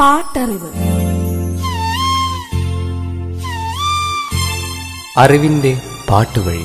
പാട്ടറിവ്. അറിവിന്റെ പാട്ടുവഴി.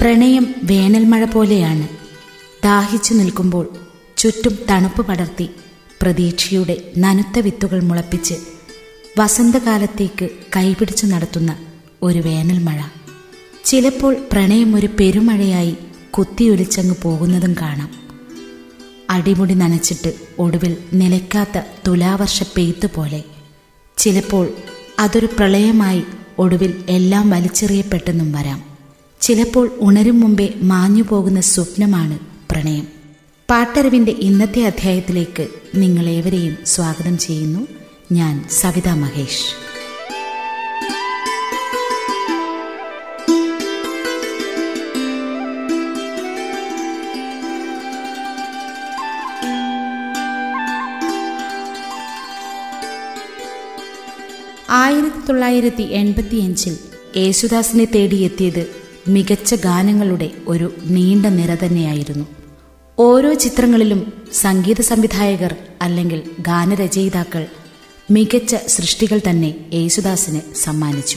പ്രണയം വേനൽമഴ പോലെയാണ്. ദാഹിച്ചു നിൽക്കുമ്പോൾ ചുറ്റും തണുപ്പ് പടർത്തി പ്രതീക്ഷയുടെ നനുത്ത വിത്തുകൾ മുളപ്പിച്ച് വസന്തകാലത്തേക്ക് കൈപിടിച്ചു നടത്തുന്ന ഒരു വേനൽ മഴ. ചിലപ്പോൾ പ്രണയം ഒരു പെരുമഴയായി കുത്തിയൊലിച്ചങ്ങ് പോകുന്നതും കാണാം. അടിമുടി നനച്ചിട്ട് ഒടുവിൽ നിലയ്ക്കാത്ത തുലാവർഷ പെയ്ത്ത് പോലെ. ചിലപ്പോൾ അതൊരു പ്രളയമായി ഒടുവിൽ എല്ലാം വലിച്ചെറിയപ്പെട്ടെന്നും വരാം. ചിലപ്പോൾ ഉണരും മുമ്പേ മാഞ്ഞു പോകുന്ന സ്വപ്നമാണ് പ്രണയം. പാട്ടറിവിന്റെ ഇന്നത്തെ അധ്യായത്തിലേക്ക് നിങ്ങളേവരെയും സ്വാഗതം ചെയ്യുന്നു. ഞാൻ സവിത മഹേഷ്. ആയിരത്തി തൊള്ളായിരത്തി എൺപത്തിയഞ്ചിൽ യേശുദാസിനെ തേടിയെത്തിയത് മികച്ച ഗാനങ്ങളുടെ ഒരു നീണ്ട നിര തന്നെയായിരുന്നു. ഓരോ ചിത്രങ്ങളിലും സംഗീത സംവിധായകർ അല്ലെങ്കിൽ ഗാനരചയിതാക്കൾ മികച്ച സൃഷ്ടികൾ തന്നെ യേശുദാസിന് സമ്മാനിച്ചു.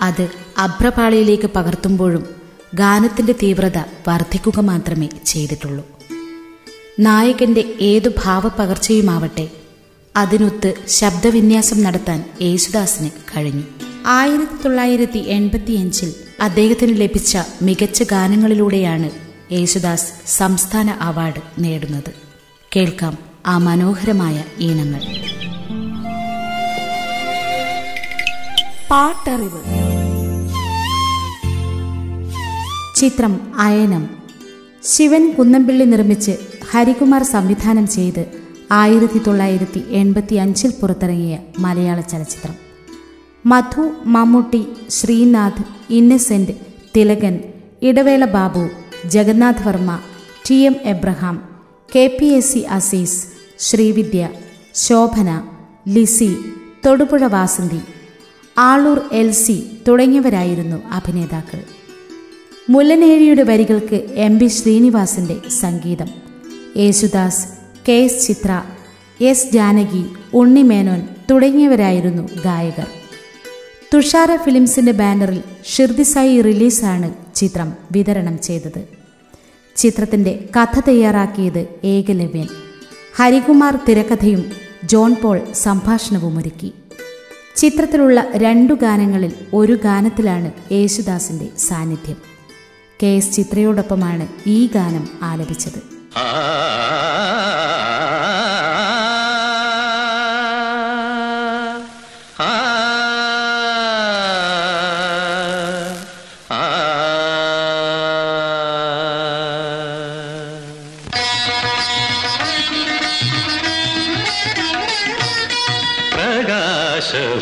അത് അഭ്രപാളിയിലേക്ക് പകർത്തുമ്പോഴും ഗാനത്തിന്റെ തീവ്രത വർദ്ധിക്കുക മാത്രമേ ചെയ്തിട്ടുള്ളൂ. നായകന്റെ ഏതു ഭാവപകർച്ചയുമാവട്ടെ അതിനൊത്ത് ശബ്ദവിന്യാസം നടത്താൻ യേശുദാസിന് കഴിഞ്ഞു. ആയിരത്തി തൊള്ളായിരത്തി എൺപത്തിയഞ്ചിൽ അദ്ദേഹത്തിന് ലഭിച്ച മികച്ച ഗാനങ്ങളിലൂടെയാണ് യേശുദാസ് സംസ്ഥാന അവാർഡ് നേടുന്നത്. കേൾക്കാം ആ മനോഹരമായ ഈണങ്ങൾ. പാട്ടറിവ്. ചിത്രം അയനം. ശിവൻ കുന്നമ്പിള്ളി നിർമ്മിച്ച് ഹരികുമാർ സംവിധാനം ചെയ്ത് ആയിരത്തി തൊള്ളായിരത്തി എൺപത്തി അഞ്ചിൽ പുറത്തിറങ്ങിയ മലയാള ചലച്ചിത്രം. മധു Mammootty Srinath Innocent Thilakan Idavela Babu Jagannath Varma T M Abraham K P S C Azeez Srividya Shobhana Lissy Thodupuzha Vasanthi Aloor Elsy തുടങ്ങിയവരായിരുന്നു അഭിനേതാക്കൾ. മുല്ലനേഴിയുടെ വരികൾക്ക് എം ബി ശ്രീനിവാസിന്റെ സംഗീതം. Yesudas K S Chithra S Janaki Unni Menon തുടങ്ങിയവരായിരുന്നു ഗായകർ. തുഷാര ഫിലിംസിന്റെ ബാനറിൽ ഷിർദിസായി റിലീസാണ് ചിത്രം വിതരണം ചെയ്തത്. ചിത്രത്തിന്റെ കഥ തയ്യാറാക്കിയത് ഏകലവ്യൻ. ഹരികുമാർ തിരക്കഥയും ജോൺ പോൾ സംഭാഷണവും ഒരുക്കി ചിത്രത്തിലുള്ള രണ്ടു ഗാനങ്ങളിൽ ഒരു ഗാനത്തിലാണ് യേശുദാസിന്റെ സാന്നിധ്യം. കെ എസ് ചിത്രയോടൊപ്പമാണ് ഈ ഗാനം ആലപിച്ചത്.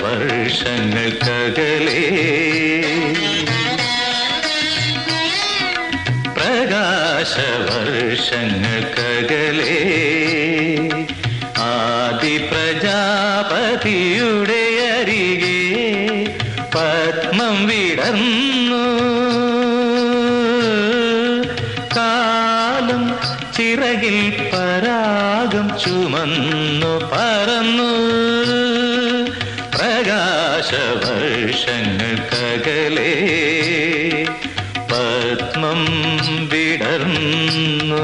പ്രകാശവർഷങ്ങൾക്കകലേ പ്രകാശവർഷങ്ങൾക്കകലേ ആദി പ്രകാശവർഷങ്ങൾക്കകലേ പത്മം വിടർന്നു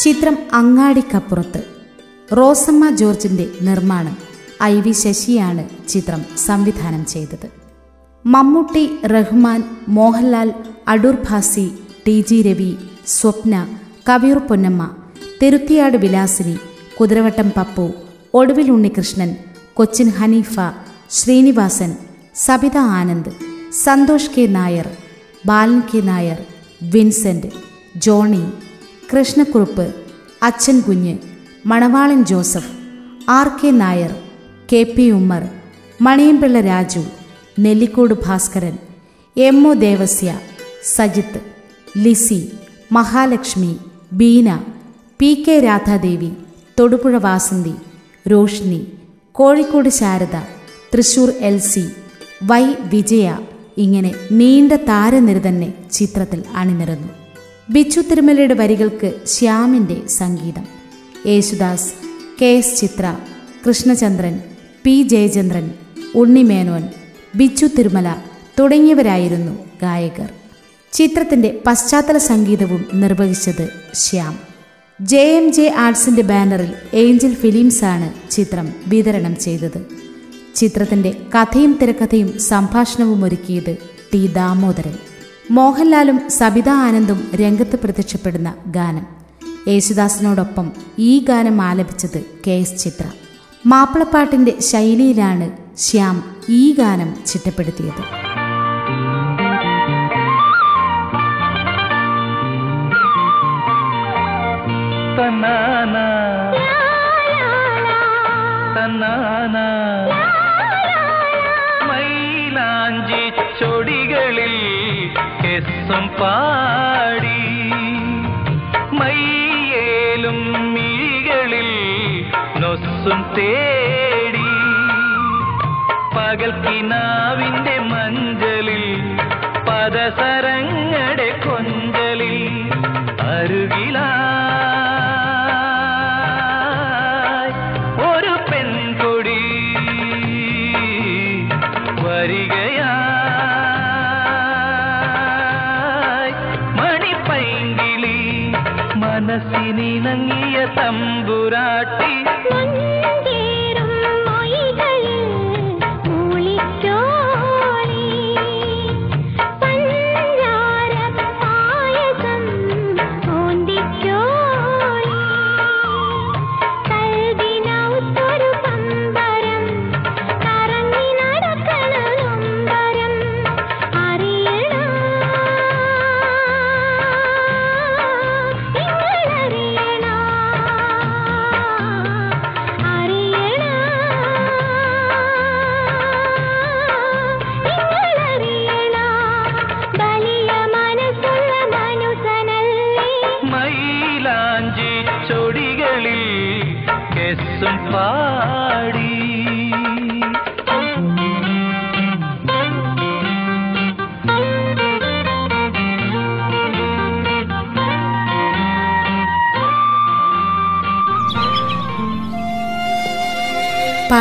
ചിത്രം അങ്ങാടിക്കപ്പുറത്ത്. റോസമ്മ ജോർജിന്റെ നിർമ്മാണം ഐ വി ശശിയാണ് ചിത്രം സംവിധാനം ചെയ്തത്. Mammootty Rahman Mohanlal Adoor Bhasi T G Ravi Swapna Kaviyoor Ponnamma Thiruthiyad Vilasini Kuthiravattam Pappu Oduvil Unnikrishnan Cochin Haneefa Sreenivasan Sabitha Anand Santhosh K Nair Balan K Nair Vincent Johny Krishnakurup Achankunju Manavalan Joseph R K Nair K P Ummer Maniyanpilla Raju Nellikode Bhaskaran M O Devasya Sajith Lissy Mahalakshmi Beena P K Radhadevi Thodupuzha Vasanthi Roshini Kozhikode Sharada Thrissur Elsy Y Vijaya ഇങ്ങനെ നീണ്ട താരനിര തന്നെ ചിത്രത്തിൽ അണിനിരന്നു. ബിച്ചു തിരുമലയുടെ വരികൾക്ക് ശ്യാമിന്റെ സംഗീതം. Yesudas K S Chithra Krishnachandran P Jayachandran Unnimenon Bichu Thirumala തുടങ്ങിയവരായിരുന്നു ഗായകർ. ചിത്രത്തിന്റെ പശ്ചാത്തല സംഗീതവും നിർവഹിച്ചത് ശ്യാം. ജെ എം ജെ ആർട്സിന്റെ ബാനറിൽ ഏഞ്ചൽ ഫിലിംസാണ് ചിത്രം വിതരണം ചെയ്തത്. ചിത്രത്തിന്റെ കഥയും തിരക്കഥയും സംഭാഷണവും ഒരുക്കിയത് ടി ദാമോദരൻ. മോഹൻലാലും സബിത ആനന്ദും രംഗത്ത് പ്രത്യക്ഷപ്പെടുന്ന ഗാനം. യേശുദാസിനോടൊപ്പം ഈ ഗാനം ആലപിച്ചത് കെ എസ് ചിത്ര. മാപ്പിളപ്പാട്ടിന്റെ ശൈലിയിലാണ് ശ്യാം ഈ ഗാനം ചിട്ടപ്പെടുത്തിയത്. തന്നാന കെസ്സും പാടി മയ്യേലും മിഴികളിൽ നൊസ്സും തേടി പകൽ കിനാവിന്റെ മനസ്സിനിണങ്ങിയ തമ്പുരാട്ടി.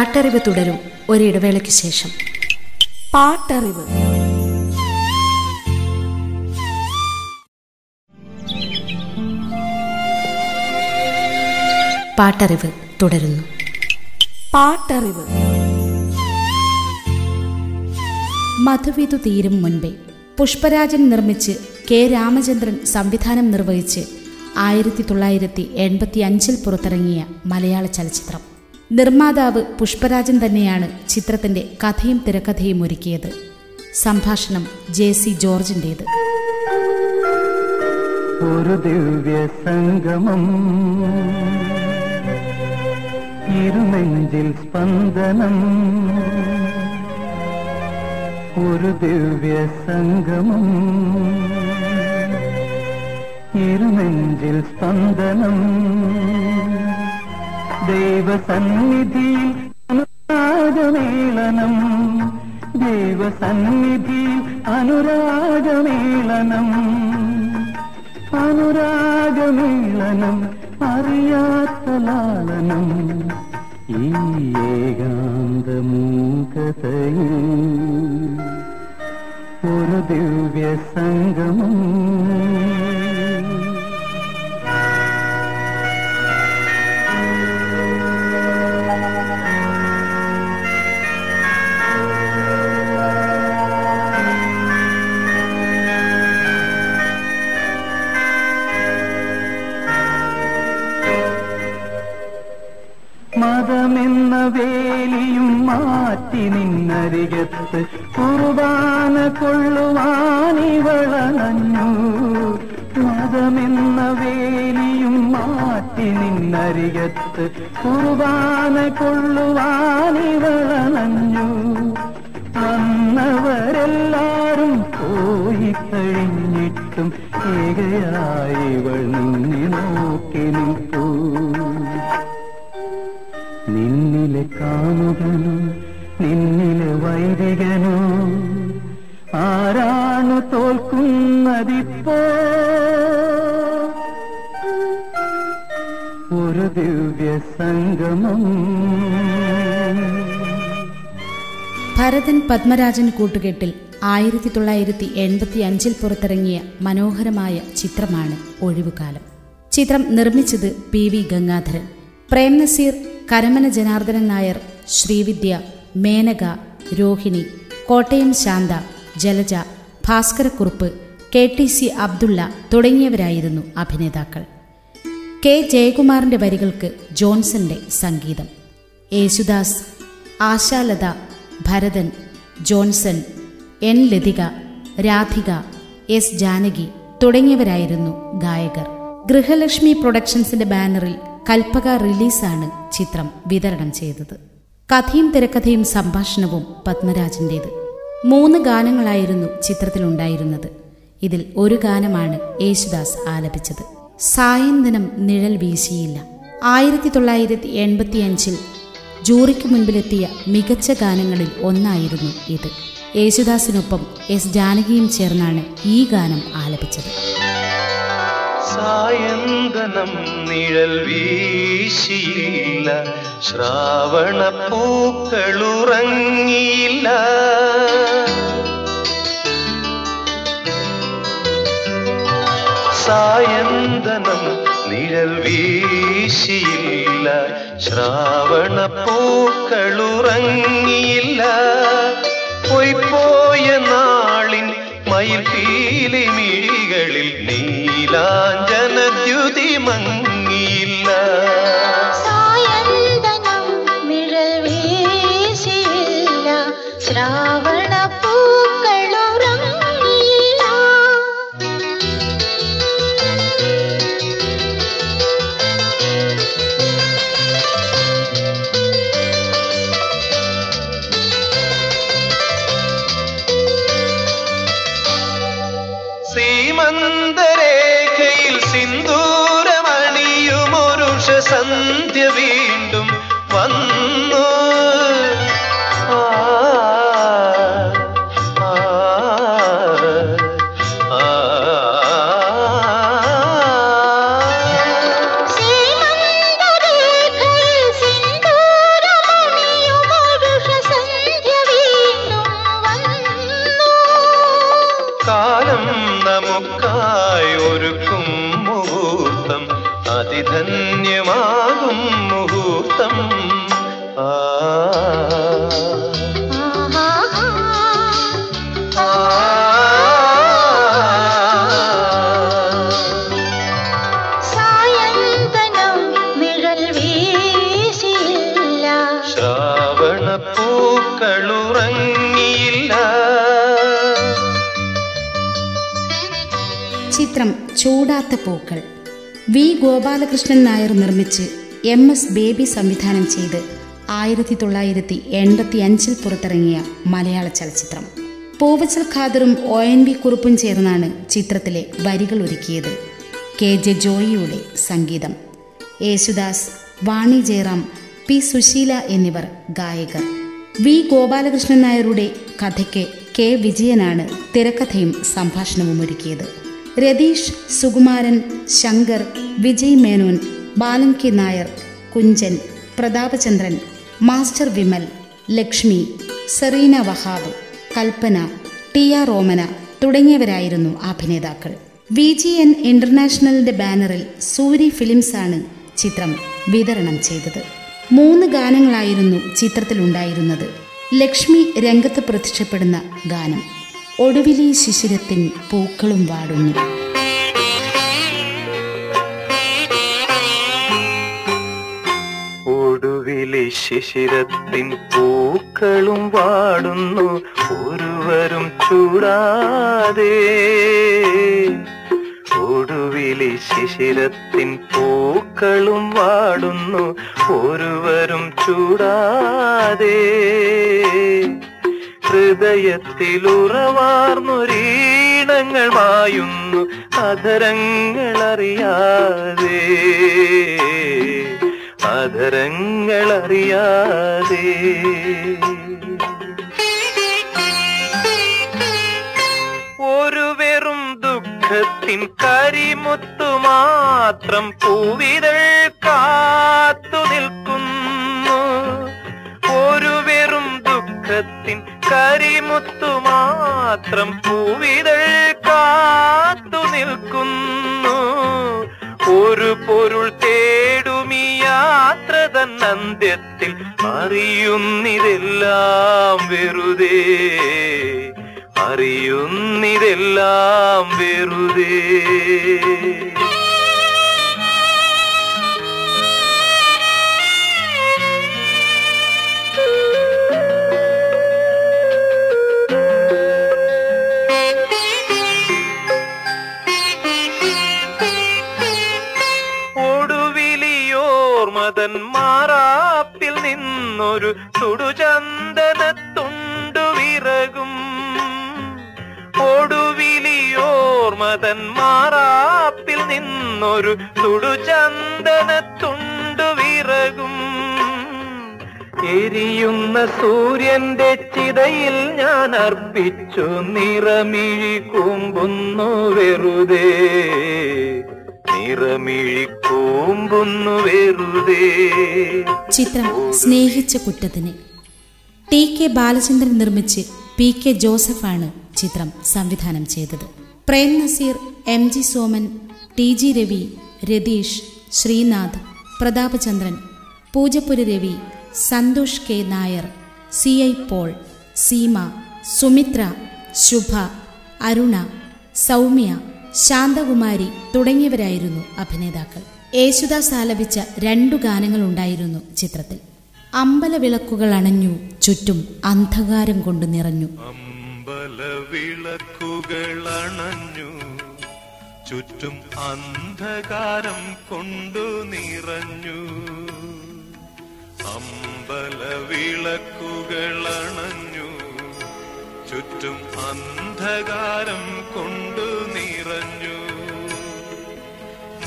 പാട്ടറിവ് തുടരും ഒരിടവേളയ്ക്ക് ശേഷം. പാട്ടറിവ്. പാട്ടറിവ് തുടരുന്നു. പാട്ടറിവ്. മധുവിധു തീരും മുൻപേ പുഷ്പരാജൻ നിർമ്മിച്ച് കെ രാമചന്ദ്രൻ സംവിധാനം നിർവഹിച്ച് ആയിരത്തി തൊള്ളായിരത്തി എൺപത്തി അഞ്ചിൽ പുറത്തിറങ്ങിയ മലയാള ചലച്ചിത്രം. നിർമ്മാതാവ് പുഷ്പരാജൻ തന്നെയാണ് ചിത്രത്തിന്റെ കഥയും തിരക്കഥയും ഒരുക്കിയത്. സംഭാഷണം ജെ സി ജോർജിന്റേത് ഒരു ദിവ്യ സംഗമം. ഇരുനെഞ്ചിൽ സ്പന്ദനം. ഒരു ദിവ്യ സംഗമം. ഇരുനെഞ്ചിൽ സ്പന്ദനം. ദൈവസന്നിധിയിൽ അനുരാഗമേളനം. ദൈവസന്നിധിയിൽ അനുരാഗമേളനം. അനുരാഗമേളനം അറിയാത്ത ലാളനം. ഈ ഏകാന്ത മൂകതയിൽ ഒരു ദിവ്യ സംഗമം കൊള്ളുവാനിവളനഞ്ഞു വന്നവരെല്ലാരും പോയി കഴിഞ്ഞിട്ടും ഏകയായി ഇവൾ നിന്നെ നോക്കി നിൽക്കൂ. നിന്നിലെ കാമുകനോ നിന്നിലെ വൈദികനോ ആരാണ് തോൽക്കുന്നതിപ്പോ? ഒരു ദിവ്യ സംഗമം ഭരതൻ പത്മരാജൻ കൂട്ടുകെട്ടിൽ ആയിരത്തി തൊള്ളായിരത്തി എൺപത്തി അഞ്ചിൽ പുറത്തിറങ്ങിയ മനോഹരമായ ചിത്രമാണ് ഒഴിവുകാലം. ചിത്രം നിർമ്മിച്ചത് P V Gangadharan. Prem Nazir Karamana Janardhanan Nair Srividya Menaka Rohini Kottayam Shantha Jalaja Bhaskarakurup K T C Abdulla തുടങ്ങിയവരായിരുന്നു അഭിനേതാക്കൾ. കെ ജയകുമാറിന്റെ വരികൾക്ക് ജോൺസന്റെ സംഗീതം. യേശുദാസ് ആശാലത ഭരതൻ ജോൺസൺ എൻ. ലതിക രാധിക എസ്. ജാനകി തുടങ്ങിയവരായിരുന്നു ഗായകർ. ഗൃഹലക്ഷ്മി പ്രൊഡക്ഷൻസിന്റെ ബാനറിൽ കൽപ്പക റിലീസാണ് ചിത്രം വിതരണം ചെയ്തത്. കഥയും തിരക്കഥയും സംഭാഷണവും പത്മരാജന്റേത്. മൂന്ന് ഗാനങ്ങളായിരുന്നു ചിത്രത്തിലുണ്ടായിരുന്നത്. ഇതിൽ ഒരു ഗാനമാണ് യേശുദാസ് ആലപിച്ചത്. സായന്തനം നിഴൽ വീശിയില്ല. ആയിരത്തി തൊള്ളായിരത്തി എൺപത്തിയഞ്ചിൽ ജൂറിക്ക് മുൻപിലെത്തിയ മികച്ച ഗാനങ്ങളിൽ ഒന്നായിരുന്നു ഇത്. യേശുദാസിനൊപ്പം എസ് ജാനകിയും ചേർന്നാണ് ഈ ഗാനം ആലപിച്ചത്. സായന്തനം നിഴൽ വീശിയില്ല ശ്രാവണ പൂക്കളുറങ്ങിയില്ല. സായന്തനം നിഴൽ വീശിയില്ല ശ്രാവണ പൂക്കളുറങ്ങിയില്ല. പൊയ്പോയ നാളിൻ മയിൽ പീലി മിഴികളിൽ നീലാഞ്ജനദ്യുതി നമുക്കായി ഒരുക്കും മുഹൂർത്തം. അതിധന്യമാകും മുഹൂർത്തം. ആ. പൂക്കൾ. വി ഗോപാലകൃഷ്ണൻ നായർ നിർമ്മിച്ച് എം എസ് ബേബി സംവിധാനം ചെയ്ത് ആയിരത്തി തൊള്ളായിരത്തി എൺപത്തി അഞ്ചിൽ പുറത്തിറങ്ങിയ മലയാള ചലച്ചിത്രം. പൂവച്ചൽ ഖാദറും ഒ എൻ വി കുറുപ്പും ചേർന്നാണ് ചിത്രത്തിലെ വരികൾ ഒരുക്കിയത്. കെ ജെ ജോയിയുടെ സംഗീതം. യേശുദാസ് വാണി ജയറാം പി സുശീല എന്നിവർ ഗായകർ. വി ഗോപാലകൃഷ്ണൻ നായരുടെ കഥയ്ക്ക് കെ വിജയനാണ് തിരക്കഥയും സംഭാഷണവും ഒരുക്കിയത്. Ratheesh Sukumaran Shankar Vijay Menon Balan K Nair Kunchan Prathapachandran master Vimal Lakshmi Sereena Vahab Kalpana T R Romana തുടങ്ങിയവരായിരുന്നു അഭിനേതാക്കൾ. വി ജി എൻ ഇന്റർനാഷണലിന്റെ ബാനറിൽ സൂരി ഫിലിംസാണ് ചിത്രം വിതരണം ചെയ്തത്. മൂന്ന് ഗാനങ്ങളായിരുന്നു ചിത്രത്തിലുണ്ടായിരുന്നത്. ലക്ഷ്മി രംഗത്ത് പ്രത്യക്ഷപ്പെടുന്ന ഗാനം. ഒടുവിലി ശിശിരത്തിൻ പൂക്കളും വാടുന്നു. ഒടുവിലെ ശിശിരത്തിൻ പൂക്കളും വാടുന്നു. ഒരുവരും ചൂടാതെ. ഒടുവിലെ ശിശിരത്തിൻ പൂക്കളും വാടുന്നു. ഒരുവരും ചൂടാതെ. ഹൃദയത്തിലുറവാർന്നൊരീണങ്ങൾ മായുന്നു. അധരങ്ങളറിയാതെ അധരങ്ങളറിയാതെ. ഒരു വെറും ദുഃഖത്തിൻ കരിമുത്തു മാത്രം പൂവിതൾ കാത്തു നിൽക്കുന്നു. ഒരു വെറും ദുഃഖത്തിൻ കരിമുത്തു മാത്രം പൂവിതൾ കാത്തു നിൽക്കുന്നു. ഒരു പൊരുൾ തേടുമീ യാത്ര തന്നന്ത്യത്തിൽ അറിയുന്നിതെല്ലാം വെറുതെ. അറിയുന്നിതെല്ലാം വെറുതെ. നിന്നൊരു സുടുചന്ദനത്തുണ്ടു വിറകും. ഒടുവിലിയോർമതൻ മാറാപ്പിൽ നിന്നൊരു സുടുചന്ദനത്തുണ്ടു വിറകും. എരിയുന്ന സൂര്യന്റെ ചിതയിൽ ഞാൻ അർപ്പിച്ചു നിറമിഴി കൂമ്പുന്നു വെറുതെ. ചിത്രം സ്നേഹിച്ച കുറ്റത്തിന് ടി കെ ബാലചന്ദ്രൻ നിർമ്മിച്ച് പി കെ ജോസഫാണ് ചിത്രം സംവിധാനം ചെയ്തത്. Prem Nazir M G Soman T G Ravi Ratheesh Srinath Prathapachandran Poojappura Ravi Santhosh K Nair C I Paul Seema Sumithra Shubha Aruna Soumya Shanthakumari തുടങ്ങിയവരായിരുന്നു അഭിനേതാക്കൾ. യേശുദാസ് ആലപിച്ച രണ്ടു ഗാനങ്ങളുണ്ടായിരുന്നു ചിത്രത്തിൽ. അമ്പല വിളക്കുകൾ അണഞ്ഞു ചുറ്റും അന്ധകാരം കൊണ്ട് നിറഞ്ഞു. അമ്പലവിളക്കുകൾ അണഞ്ഞു ചുറ്റും അന്ധകാരം കൊണ്ടു നിറഞ്ഞു. അമ്പലവിളക്കുകൾ അണഞ്ഞു ചുറ്റും അന്ധകാരം കൊണ്ടു നിറഞ്ഞു.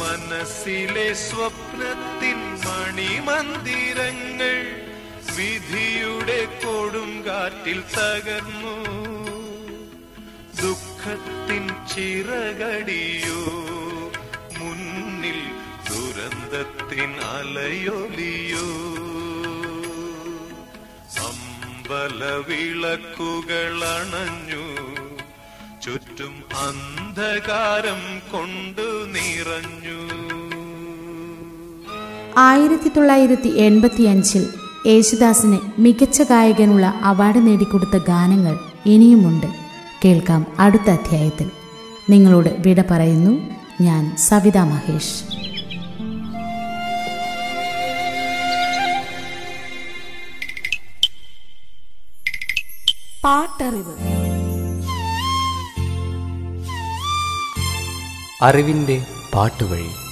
മനസ്സിലെ സ്വപ്നത്തിൻ മണിമന്ദിരങ്ങൾ വിധിയുടെ കൊടുങ്കാറ്റിൽ തകർന്നു. ദുഃഖത്തിൻ ചിറകടിയോ മുന്നിൽ ദുരന്തത്തിൻ അലയൊലിയോ. അമ്പലവിളക്കുകൾ അണഞ്ഞു ചുറ്റും അന്ധകാരം കൊണ്ടു നിറഞ്ഞു. ആയിരത്തി തൊള്ളായിരത്തി എൺപത്തി അഞ്ചിൽ യേശുദാസിന് മികച്ച ഗായകനുള്ള അവാർഡ് നേടിക്കൊടുത്ത ഗാനങ്ങൾ ഇനിയുമുണ്ട്. കേൾക്കാം അടുത്ത അധ്യായത്തിൽ. നിങ്ങളോട് വിട പറയുന്നു ഞാൻ സവിത മഹേഷ്. പാട്ടറിവ്. അറിവിന്റെ പാട്ടുവഴി.